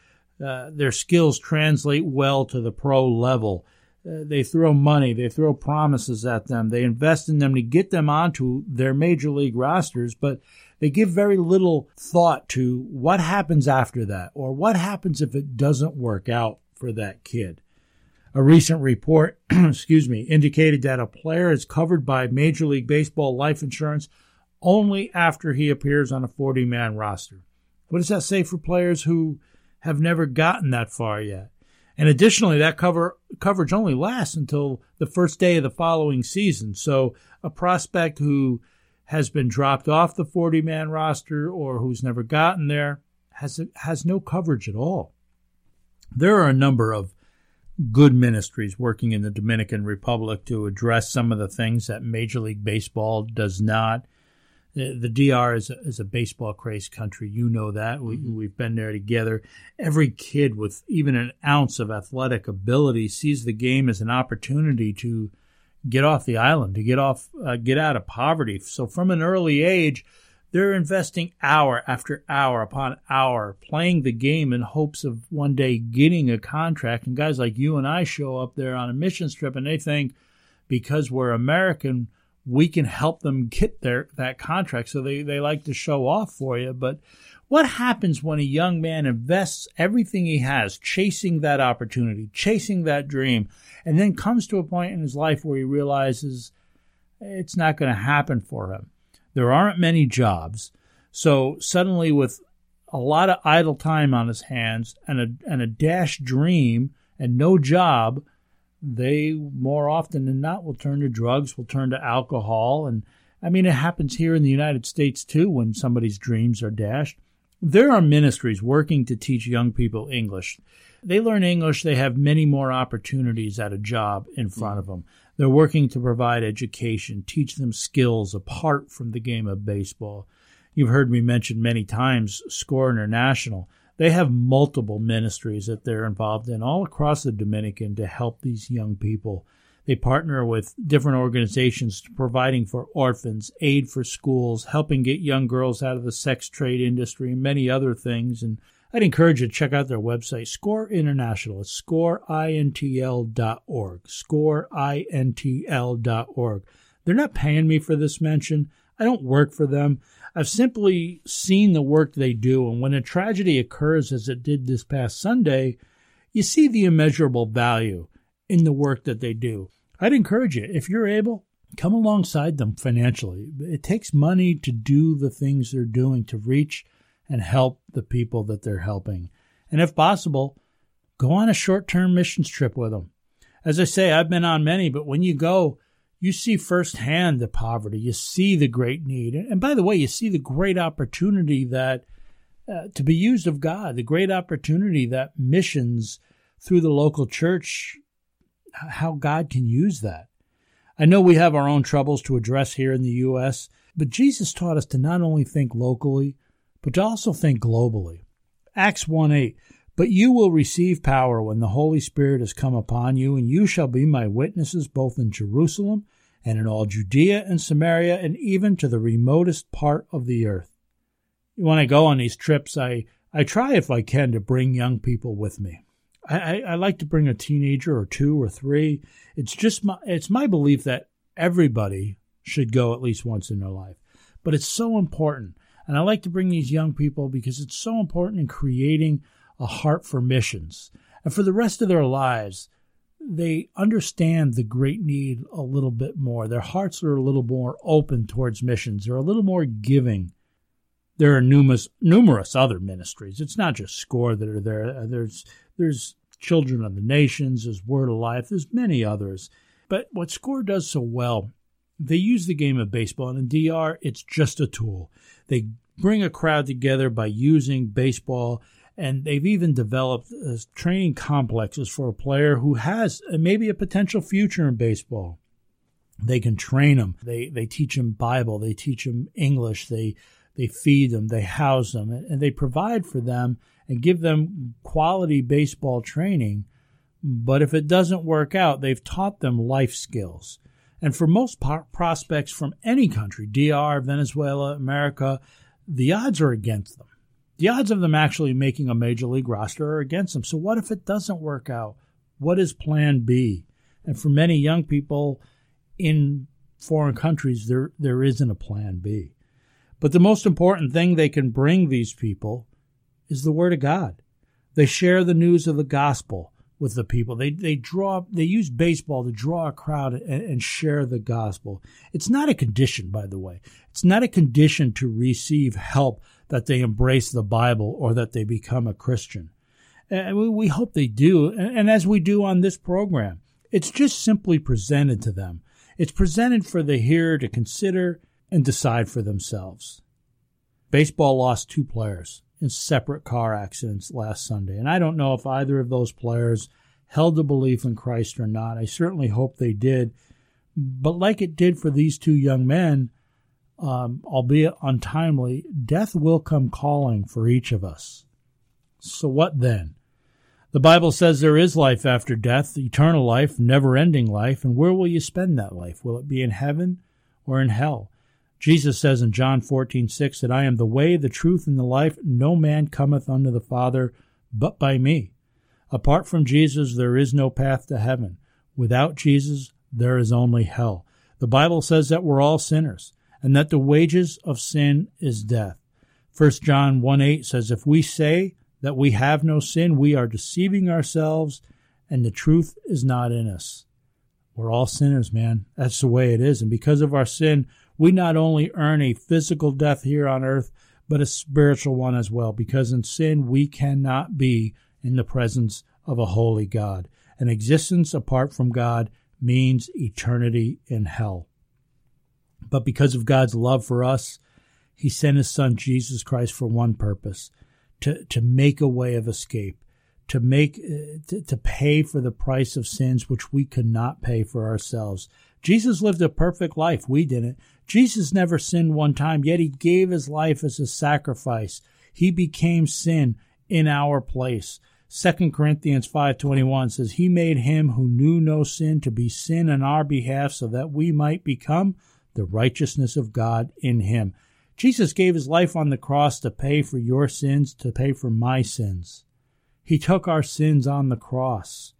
Speaker 1: uh, their skills translate well to the pro level. Uh, they throw money, they throw promises at them, they invest in them to get them onto their major league rosters, but they give very little thought to what happens after that or what happens if it doesn't work out for that kid. A recent report, excuse me, indicated that a player is covered by Major League Baseball life insurance only after he appears on a 40 man roster. What does that say for players who have never gotten that far yet? And additionally, that cover coverage only lasts until the first day of the following season. So a prospect who has been dropped off the 40 man roster or who's never gotten there has has no coverage at all. There are a number of good ministries working in the Dominican Republic to address some of the things that Major League Baseball does not. The, DR is a, is a baseball crazed country. You know that. We, mm-hmm. We've been there together. Every kid with even an ounce of athletic ability sees the game as an opportunity to get off the island, to get off, uh, get out of poverty. So from an early age, they're investing hour after hour upon hour playing the game in hopes of one day getting a contract. And guys like you and I show up there on a mission trip and they think because we're American, we can help them get their that contract. So they, they like to show off for you. But what happens when a young man invests everything he has chasing that opportunity, chasing that dream, and then comes to a point in his life where he realizes it's not going to happen for him? There aren't many jobs. So suddenly, with a lot of idle time on his hands and a, and a dash dream and no job, they more often than not will turn to drugs, will turn to alcohol. And I mean, it happens here in the United States too when somebody's dreams are dashed. There are ministries working to teach young people English. They learn English, they have many more opportunities at a job in front of them. They're working to provide education, teach them skills apart from the game of baseball. You've heard me mention many times SCORE International. They have multiple ministries that they're involved in all across the Dominican to help these young people. They partner with different organizations providing for orphans, aid for schools, helping get young girls out of the sex trade industry, and many other things. And I'd encourage you to check out their website, Score International. It's scoreintl.org. Scoreintl.org. They're not paying me for this mention. I don't work for them. I've simply seen the work they do, and when a tragedy occurs, as it did this past Sunday, you see the immeasurable value in the work that they do. I'd encourage you, if you're able, come alongside them financially. It takes money to do the things they're doing to reach and help the people that they're helping. And if possible, go on a short term missions trip with them. As I say, I've been on many, but when you go, you see firsthand the poverty, you see the great need. And by the way, you see the great opportunity that uh, to be used of God, the great opportunity that missions through the local church, how God can use that. I know we have our own troubles to address here in the U.S., but Jesus taught us to not only think locally, but to also think globally. Acts 1 8. But you will receive power when the Holy Spirit has come upon you, and you shall be my witnesses both in Jerusalem and in all Judea and Samaria, and even to the remotest part of the earth. When I go on these trips, I, I try, if I can, to bring young people with me. I, I, I like to bring a teenager or two or three. It's just my, it's my belief that everybody should go at least once in their life. But it's so important. And I like to bring these young people because it's so important in creating a heart for missions. And for the rest of their lives, they understand the great need a little bit more. Their hearts are a little more open towards missions. They're a little more giving. There are numerous numerous other ministries. It's not just SCORE that are there. Uh, there's there's Children of the Nations, there's Word of Life, there's many others. But what SCORE does so well, they use the game of baseball, and in DR, it's just a tool. They bring a crowd together by using baseball and they've even developed uh, training complexes for a player who has uh, maybe a potential future in baseball. They can train them. They they teach them Bible. They teach them English. They they feed them. They house them, and they provide for them and give them quality baseball training. But if it doesn't work out, they've taught them life skills. And for most prospects from any country, DR, Venezuela, America, the odds are against them the odds of them actually making a major league roster are against them. So what if it doesn't work out? What is plan B? And for many young people in foreign countries, there, there isn't a plan B. But the most important thing they can bring these people is the Word of God. They share the news of the gospel with the people. They they draw they use baseball to draw a crowd and, and, share the gospel. It's not a condition, by the way. It's not a condition to receive help that they embrace the Bible or that they become a Christian. And we, hope they do, and as we do on this program, it's just simply presented to them. It's presented for the hearer to consider and decide for themselves. Baseball lost two players in separate car accidents last Sunday, and I don't know if either of those players held a belief in Christ or not. I certainly hope they did. But like it did for these two young men, um, albeit untimely, death will come calling for each of us. So what then? The Bible says there is life after death, eternal life, never ending life, and where will you spend that life? Will it be in heaven or in hell? Jesus says in John fourteen six that I am the way, the truth, and the life. No man cometh unto the Father but by me. Apart from Jesus, there is no path to heaven. Without Jesus, there is only hell. The Bible says that we're all sinners and that the wages of sin is death. 1 John 1 8 says, If we say that we have no sin, we are deceiving ourselves, and the truth is not in us. We're all sinners, man. That's the way it is. And because of our sin, we not only earn a physical death here on earth, but a spiritual one as well. Because in sin, we cannot be in the presence of a holy God. An existence apart from God means eternity in hell. But because of God's love for us, he sent his son Jesus Christ for one purpose to, to make a way of escape, to make, uh, to, to pay for the price of sins which we could not pay for ourselves. Jesus lived a perfect life. We didn't. Jesus never sinned one time, yet he gave his life as a sacrifice. He became sin in our place. 2 Corinthians 5:21 says he made him who knew no sin to be sin on our behalf so that we might become the righteousness of God in him. Jesus gave his life on the cross to pay for your sins, to pay for my sins. He took our sins on the cross,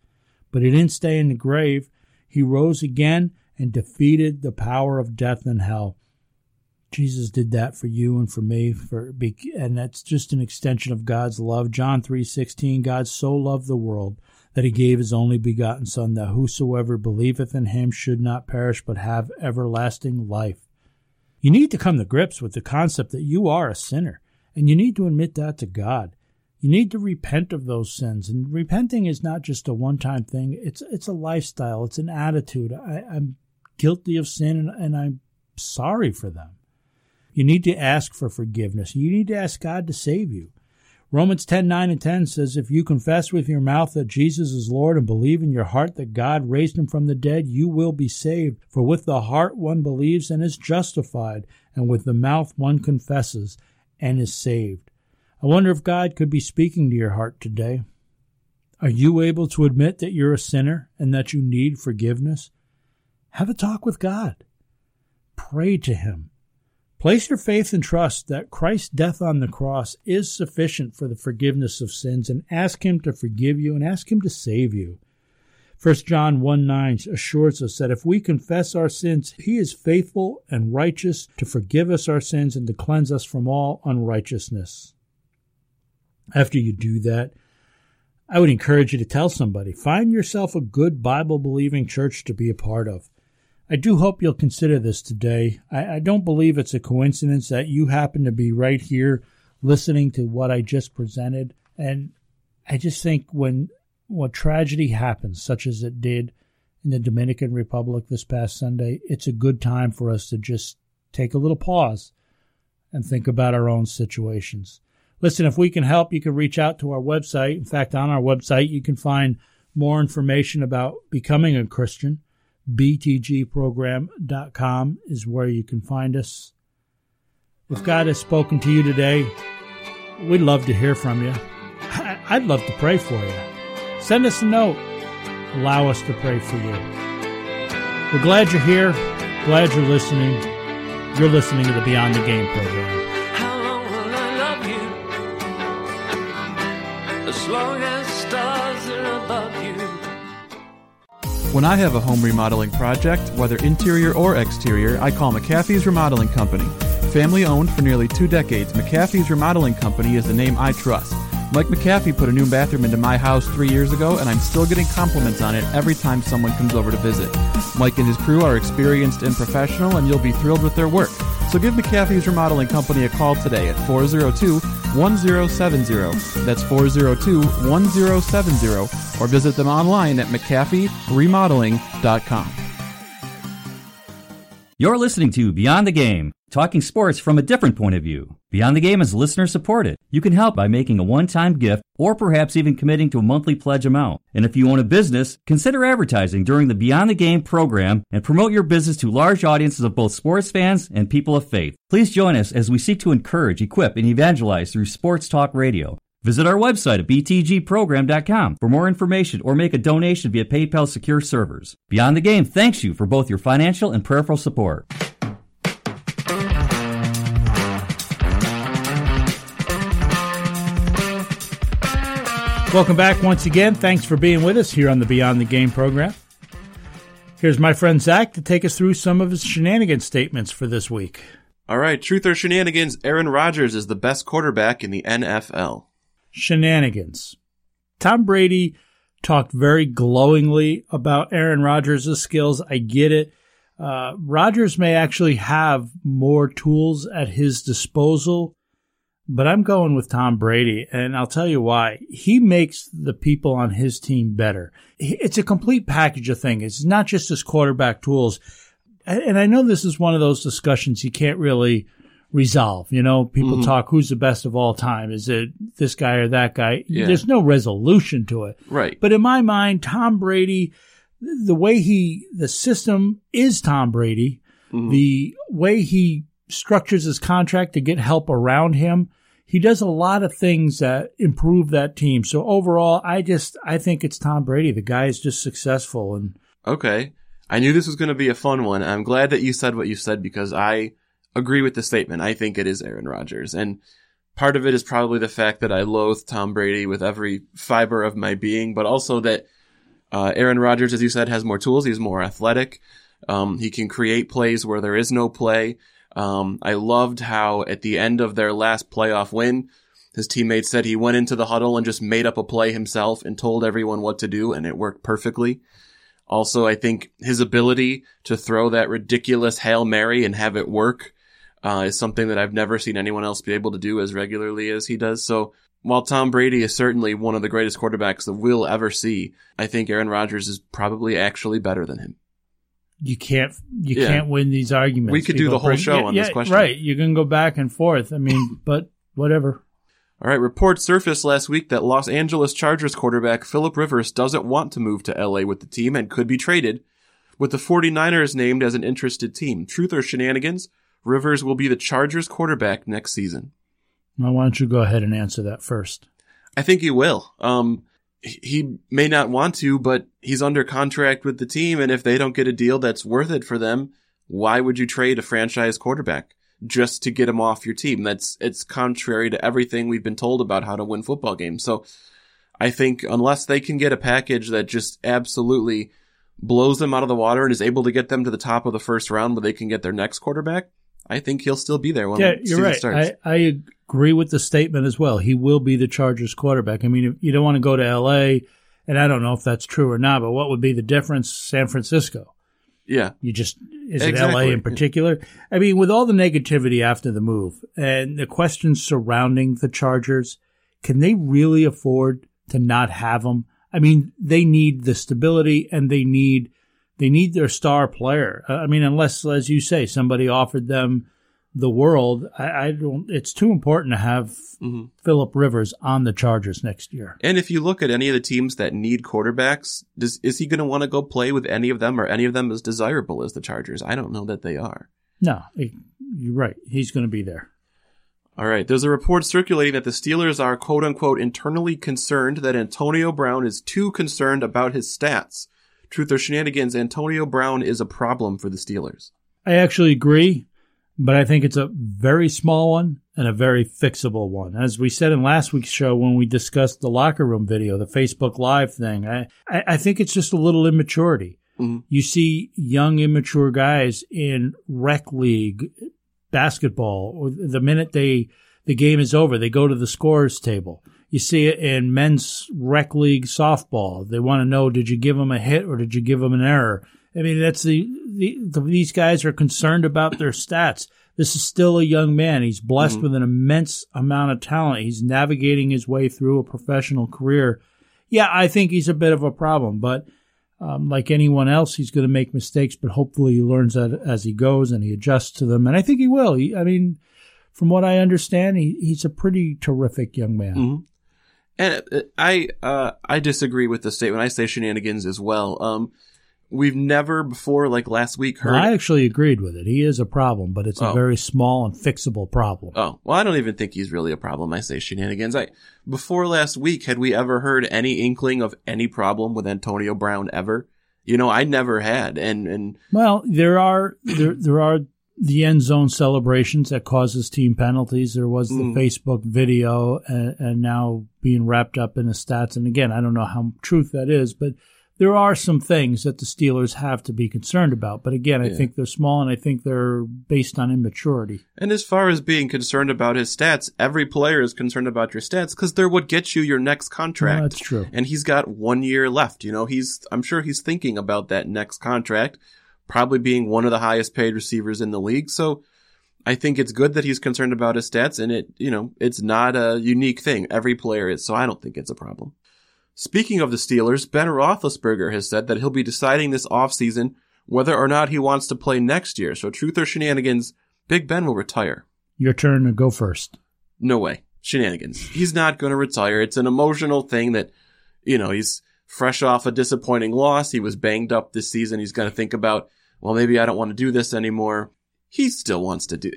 Speaker 1: but he didn't stay in the grave. He rose again and defeated the power of death and hell. Jesus did that for you and for me for and that's just an extension of God's love. John 3:16 God so loved the world that he gave his only begotten son that whosoever believeth in him should not perish but have everlasting life. You need to come to grips with the concept that you are a sinner and you need to admit that to God. You need to repent of those sins and repenting is not just a one-time thing. It's it's a lifestyle, it's an attitude. I, I'm guilty of sin and, and I'm sorry for them. You need to ask for forgiveness. You need to ask God to save you. Romans 10 9 and 10 says, If you confess with your mouth that Jesus is Lord and believe in your heart that God raised him from the dead, you will be saved. For with the heart one believes and is justified, and with the mouth one confesses and is saved. I wonder if God could be speaking to your heart today. Are you able to admit that you're a sinner and that you need forgiveness? Have a talk with God. Pray to Him. Place your faith and trust that Christ's death on the cross is sufficient for the forgiveness of sins and ask Him to forgive you and ask Him to save you. 1 John 1 9 assures us that if we confess our sins, He is faithful and righteous to forgive us our sins and to cleanse us from all unrighteousness. After you do that, I would encourage you to tell somebody. Find yourself a good Bible believing church to be a part of. I do hope you'll consider this today. I, I, don't believe it's a coincidence that you happen to be right here listening to what I just presented. And I just think when what tragedy happens, such as it did in the Dominican Republic this past Sunday, it's a good time for us to just take a little pause and think about our own situations. Listen, if we can help, you can reach out to our website. In fact, on our website, you can find more information about becoming a Christian btgprogram.com is where you can find us. If God has spoken to you today, we'd love to hear from you. I'd love to pray for you. Send us a note. Allow us to pray for you. We're glad you're here. Glad you're listening. You're listening to the Beyond the Game program.
Speaker 6: How long will I love you? As long as stars are above you.
Speaker 7: When I have a home remodeling project, whether interior or exterior, I call McAfee's Remodeling Company. Family owned for nearly two decades, McAfee's Remodeling Company is the name I trust. Mike McAfee put a new bathroom into my house three years ago, and I'm still getting compliments on it every time someone comes over to visit. Mike and his crew are experienced and professional, and you'll be thrilled with their work. So give McAfee's Remodeling Company a call today at 402 1070. That's 402 1070, or visit them online at McAfeeRemodeling.com.
Speaker 8: You're listening to Beyond the Game, talking sports from a different point of view. Beyond the Game is listener supported. You can help by making a one time gift or perhaps even committing to a monthly pledge amount. And if you own a business, consider advertising during the Beyond the Game program and promote your business to large audiences of both sports fans and people of faith. Please join us as we seek to encourage, equip, and evangelize through sports talk radio. Visit our website at btgprogram.com for more information or make a donation via PayPal secure servers. Beyond the Game thanks you for both your financial and prayerful support.
Speaker 1: Welcome back once again. Thanks for being with us here on the Beyond the Game program. Here's my friend Zach to take us through some of his shenanigans statements for this week.
Speaker 2: All right, truth or shenanigans, Aaron Rodgers is the best quarterback in the NFL.
Speaker 1: Shenanigans. Tom Brady talked very glowingly about Aaron Rodgers' skills. I get it. Uh, Rodgers may actually have more tools at his disposal but I'm going with Tom Brady, and I'll tell you why. He makes the people on his team better. It's a complete package of things. It's not just his quarterback tools. And I know this is one of those discussions you can't really resolve. You know, people mm-hmm. talk who's the best of all time. Is it this guy or that guy? Yeah. There's no resolution to it.
Speaker 2: Right.
Speaker 1: But in my mind, Tom Brady, the way he, the system is Tom Brady, mm-hmm. the way he structures his contract to get help around him he does a lot of things that improve that team. So overall, I just I think it's Tom Brady. The guy is just successful and
Speaker 2: Okay. I knew this was going to be a fun one. I'm glad that you said what you said because I agree with the statement. I think it is Aaron Rodgers. And part of it is probably the fact that I loathe Tom Brady with every fiber of my being, but also that uh, Aaron Rodgers, as you said, has more tools. He's more athletic. Um, he can create plays where there is no play. Um, I loved how at the end of their last playoff win, his teammates said he went into the huddle and just made up a play himself and told everyone what to do, and it worked perfectly. Also, I think his ability to throw that ridiculous Hail Mary and have it work uh, is something that I've never seen anyone else be able to do as regularly as he does. So while Tom Brady is certainly one of the greatest quarterbacks that we'll ever see, I think Aaron Rodgers is probably actually better than him.
Speaker 1: You can't you
Speaker 2: Yeah.
Speaker 1: can't win these arguments.
Speaker 2: We could do the whole
Speaker 1: bring-
Speaker 2: show
Speaker 1: yeah,
Speaker 2: on this question.
Speaker 1: Right. You can go back and forth. I mean, but whatever.
Speaker 2: All right, reports surfaced last week that Los Angeles Chargers quarterback Philip Rivers doesn't want to move to LA with the team and could be traded, with the 49ers named as an interested team. Truth or shenanigans? Rivers will be the Chargers quarterback next season.
Speaker 1: Now, why don't you go ahead and answer that first?
Speaker 2: I think he will. Um, he- may not want to, but he's under contract with the team, and if they don't get a deal that's worth it for them, why would you trade a franchise quarterback just to get him off your team? That's it's contrary to everything we've been told about how to win football games. So I think unless they can get a package that just absolutely blows them out of the water and is able to get them to the top of the first round where they can get their next quarterback, I think he'll still be there when
Speaker 1: yeah,
Speaker 2: the
Speaker 1: you're right.
Speaker 2: starts.
Speaker 1: I, I agree with the statement as well. He will be the Chargers quarterback. I mean, if you don't want to go to L.A., and I don't know if that's true or not, but what would be the difference? San Francisco.
Speaker 2: yeah.
Speaker 1: You just is it LA in particular? I mean, with all the negativity after the move and the questions surrounding the Chargers, can they really afford to not have them? I mean, they need the stability and they need they need their star player. Uh, I mean, unless, as you say, somebody offered them the world, I, I don't. It's too important to have mm-hmm. Philip Rivers on the Chargers next year.
Speaker 2: And if you look at any of the teams that need quarterbacks, does, is he going to want to go play with any of them? Or any of them as desirable as the Chargers? I don't know that they are.
Speaker 1: No, it- you're right. He's going to be there.
Speaker 2: All right. There's a report circulating that the Steelers are quote unquote internally concerned that Antonio Brown is too concerned about his stats. Truth or shenanigans, Antonio Brown is a problem for the Steelers.
Speaker 1: I actually agree, but I think it's a very small one and a very fixable one. As we said in last week's show when we discussed the locker room video, the Facebook Live thing, I, I, think it's just a little immaturity. Mm-hmm. You see young, immature guys in rec league basketball, or the minute they the game is over, they go to the scores table. You see it in men's rec league softball. They want to know did you give them a hit or did you give them an error? I mean, that's the, the, the these guys are concerned about their stats. This is still a young man. He's blessed with an immense amount of talent. He's navigating his way through a professional career. Yeah, I think he's a bit of a problem, but um, like anyone else, he's going to make mistakes, but hopefully he learns that as he goes and he adjusts to them. And I think he will. He, I mean, from what I understand, he, he's a pretty terrific young man.
Speaker 2: Mhm. And uh, I uh, I disagree with the statement. I say shenanigans as well. Um, we've never before, like last week, heard.
Speaker 1: Well, I actually agreed with it. He is a problem, but it's a
Speaker 2: Oh.
Speaker 1: very small and fixable problem.
Speaker 2: Oh, well, I don't even think he's really a problem. I say shenanigans. I before last week, had we ever heard any inkling of any problem with Antonio Brown ever? You know, I never had, and and
Speaker 1: Well, there are there there are the end zone celebrations that causes team penalties. There was the
Speaker 2: Mm.
Speaker 1: Facebook video, and, and now being wrapped up in the stats. And again, I don't know how truth that is, but there are some things that the Steelers have to be concerned about. But again, I
Speaker 2: Yeah.
Speaker 1: think they're small, and I think they're based on immaturity.
Speaker 2: and as far as being concerned about his stats, every player is concerned about your stats because they're what gets you your next contract.
Speaker 1: Well, that's true.
Speaker 2: And he's got one year left. You know, he's I'm sure he's thinking about that next contract, probably being one of the highest paid receivers in the league. So I think it's good that he's concerned about his stats and it, you know, it's not a unique thing. Every player is. So I don't think it's a problem. Speaking of the Steelers, Ben Roethlisberger has said that he'll be deciding this offseason whether or not he wants to play next year. So truth or shenanigans, Big Ben will retire.
Speaker 1: Your turn to go first.
Speaker 2: No way. Shenanigans. He's not going to retire. It's an emotional thing that, you know, he's fresh off a disappointing loss. He was banged up this season. He's going to think about, well, maybe I don't want to do this anymore. He still wants to do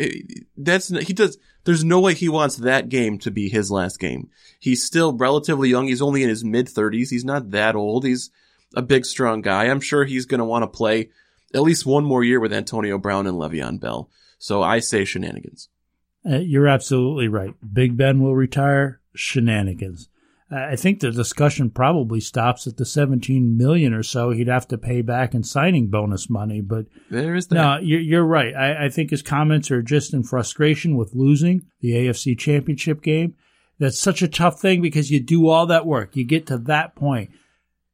Speaker 2: that's he does there's no way he wants that game to be his last game. He's still relatively young. He's only in his mid 30s. He's not that old. He's a big strong guy. I'm sure he's going to want to play at least one more year with Antonio Brown and Le'Veon Bell. So I say shenanigans.
Speaker 1: Uh, you're absolutely right. Big Ben will retire. Shenanigans. I think the discussion probably stops at the 17 million or so he'd have to pay back in signing bonus money. But
Speaker 2: there is that.
Speaker 1: No, you're, you're right. I, I think his comments are just in frustration with losing the AFC championship game. That's such a tough thing because you do all that work. You get to that point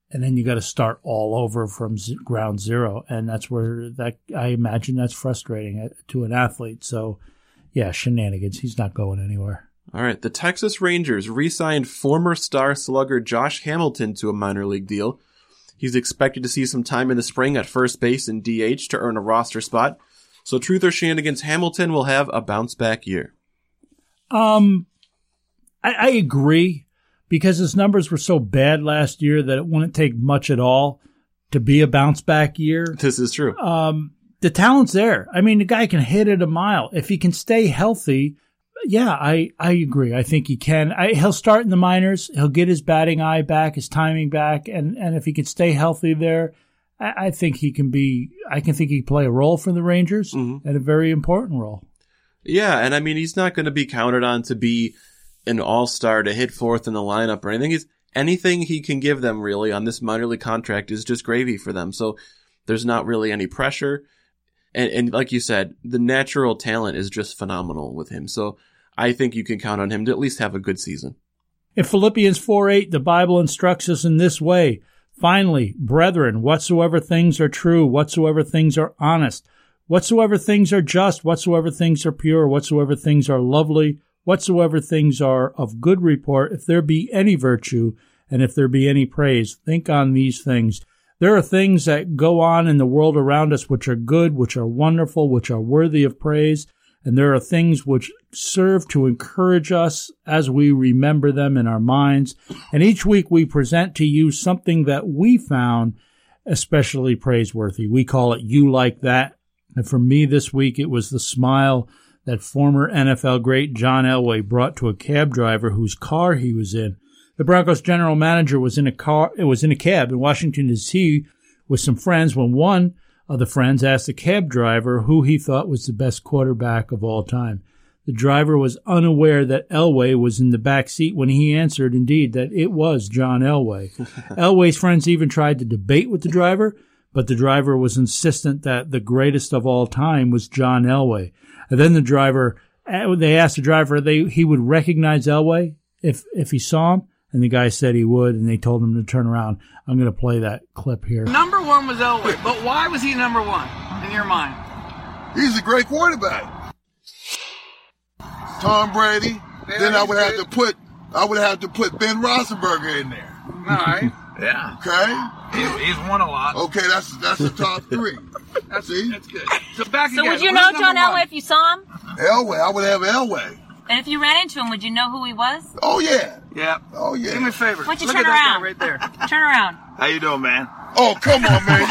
Speaker 1: and then you got to start all over from z- ground zero. And that's where that, I imagine that's frustrating uh, to an athlete. So yeah, shenanigans. He's not going anywhere.
Speaker 2: All right, the Texas Rangers re signed former star slugger Josh Hamilton to a minor league deal. He's expected to see some time in the spring at first base and DH to earn a roster spot. So, truth or shenanigans, Hamilton will have a bounce back year.
Speaker 1: Um, I, I agree because his numbers were so bad last year that it wouldn't take much at all to be a bounce back year.
Speaker 2: This is true.
Speaker 1: Um, the talent's there. I mean, the guy can hit it a mile. If he can stay healthy, yeah, I, I agree. I think he can. I, he'll start in the minors. He'll get his batting eye back, his timing back, and, and if he can stay healthy there, I, I think he can be. I can think he can play a role for the Rangers
Speaker 2: Mhm.
Speaker 1: and a very important role.
Speaker 2: Yeah, and I mean, he's not going to be counted on to be an all star to hit fourth in the lineup or anything. He's, anything he can give them really on this minor league contract is just gravy for them. So there's not really any pressure. And, and like you said, the natural talent is just phenomenal with him. So I think you can count on him to at least have a good season.
Speaker 1: In Philippians 4 8, the Bible instructs us in this way Finally, brethren, whatsoever things are true, whatsoever things are honest, whatsoever things are just, whatsoever things are pure, whatsoever things are lovely, whatsoever things are of good report, if there be any virtue, and if there be any praise, think on these things. There are things that go on in the world around us which are good, which are wonderful, which are worthy of praise, and there are things which serve to encourage us as we remember them in our minds. And each week we present to you something that we found especially praiseworthy. We call it You Like That. And for me this week, it was the smile that former NFL great John Elway brought to a cab driver whose car he was in. The Broncos general manager was in a car, it was in a cab in Washington D.C. with some friends when one of the friends asked the cab driver who he thought was the best quarterback of all time. The driver was unaware that Elway was in the back seat when he answered, indeed, that it was John Elway. Elway's friends even tried to debate with the driver, but the driver was insistent that the greatest of all time was John Elway. And then the driver, eh, they asked the driver they he would recognize Elway if if he saw him, and the guy said he would, and they told him to turn around. I'm going to play that clip here.
Speaker 9: Number one was Elway, but why was he number one in your mind?
Speaker 10: He's a great quarterback. Tom Brady. then I would have to put I would have to put Ben Roethlisberger in there.
Speaker 9: All right. Yeah.
Speaker 10: Okay.
Speaker 9: He, he's won a lot.
Speaker 10: Okay, that's that's the top three.
Speaker 9: That's, See? that's good. So back
Speaker 11: So
Speaker 9: again.
Speaker 11: would you
Speaker 9: Who's
Speaker 11: know
Speaker 9: number
Speaker 11: John
Speaker 9: one?
Speaker 11: Elway if you saw him?
Speaker 10: Elway, I would have Elway.
Speaker 11: And if you ran into him, would you know who he was?
Speaker 10: Oh yeah.
Speaker 9: Yeah.
Speaker 10: Oh yeah.
Speaker 9: Do me a favor.
Speaker 11: Why don't you
Speaker 9: Look
Speaker 11: turn
Speaker 9: at that
Speaker 11: around?
Speaker 9: guy right there.
Speaker 11: Turn around.
Speaker 9: How you doing, man?
Speaker 10: Oh come on, man.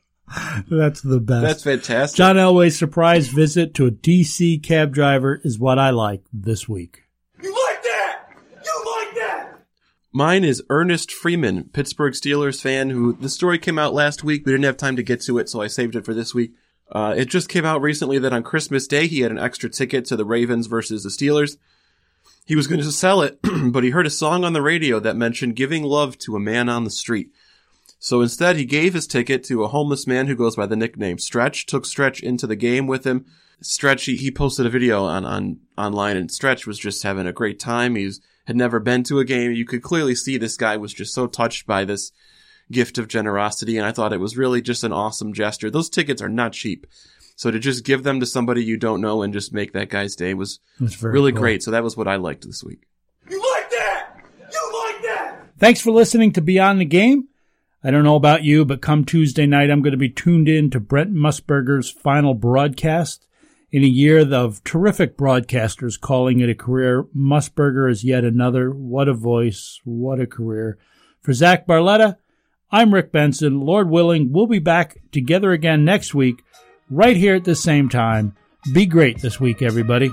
Speaker 1: That's the best.
Speaker 2: That's fantastic.
Speaker 1: John Elway's surprise visit to a DC cab driver is what I like this week.
Speaker 12: You like that? You like that?
Speaker 2: Mine is Ernest Freeman, Pittsburgh Steelers fan, who the story came out last week. We didn't have time to get to it, so I saved it for this week. Uh, it just came out recently that on Christmas Day he had an extra ticket to the Ravens versus the Steelers. He was going to sell it, but he heard a song on the radio that mentioned giving love to a man on the street. So instead, he gave his ticket to a homeless man who goes by the nickname Stretch, took Stretch into the game with him. Stretch, he, he posted a video on, on, online and Stretch was just having a great time. He's, had never been to a game. You could clearly see this guy was just so touched by this gift of generosity. And I thought it was really just an awesome gesture. Those tickets are not cheap. So to just give them to somebody you don't know and just make that guy's day was really
Speaker 1: cool.
Speaker 2: great. So that was what I liked this week.
Speaker 12: You like that? You like that?
Speaker 1: Thanks for listening to Beyond the Game. I don't know about you, but come Tuesday night, I'm going to be tuned in to Brent Musburger's final broadcast. In a year of terrific broadcasters calling it a career, Musburger is yet another. What a voice. What a career. For Zach Barletta, I'm Rick Benson. Lord willing, we'll be back together again next week, right here at the same time. Be great this week, everybody.